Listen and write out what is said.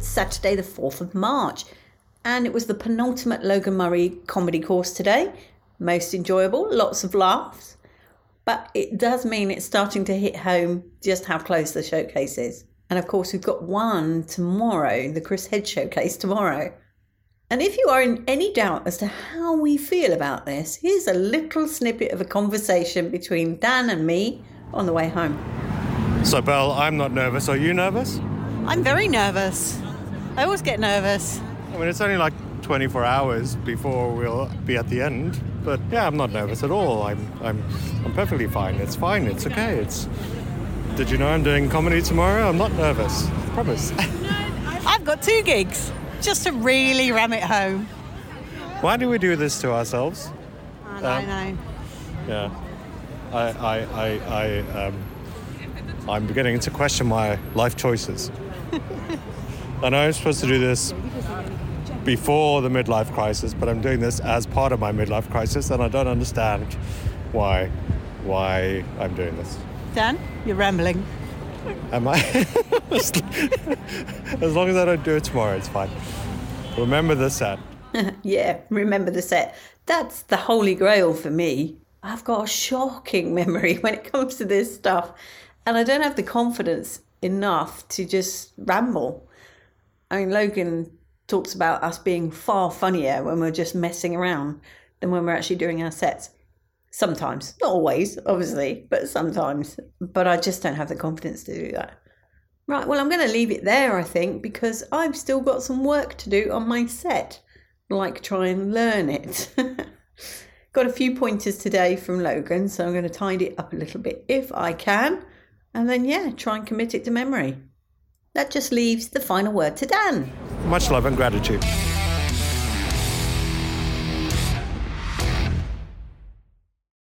It's Saturday, the 4th of March, and it was the penultimate Logan Murray comedy course today. Most enjoyable, lots of laughs, but it does mean it's starting to hit home just how close the showcase is. And of course, we've got one tomorrow, the Chris Head showcase tomorrow. And if you are in any doubt as to how we feel about this, here's a little snippet of a conversation between Dan and me on the way home. So, Belle, I'm not nervous. Are you nervous? I'm very nervous. I always get nervous. I mean, it's only like 24 hours before we'll be at the end. But yeah, I'm not nervous at all. I'm, I'm, I'm perfectly fine. It's fine. It's okay. It's. Did you know I'm doing comedy tomorrow? I'm not nervous. I promise. I've got two gigs just to really ram it home. Why do we do this to ourselves? I know. Um, know. Yeah. I, I, I, I, um, I'm beginning to question my life choices. I know I'm supposed to do this before the midlife crisis, but I'm doing this as part of my midlife crisis, and I don't understand why, why I'm doing this. Dan, you're rambling. Am I? as long as I don't do it tomorrow, it's fine. Remember the set. yeah, remember the set. That's the holy grail for me. I've got a shocking memory when it comes to this stuff, and I don't have the confidence enough to just ramble. I mean, Logan talks about us being far funnier when we're just messing around than when we're actually doing our sets. Sometimes, not always, obviously, but sometimes. But I just don't have the confidence to do that. Right, well, I'm going to leave it there, I think, because I've still got some work to do on my set, like try and learn it. got a few pointers today from Logan, so I'm going to tidy it up a little bit if I can, and then, yeah, try and commit it to memory. That just leaves the final word to Dan. Much love and gratitude.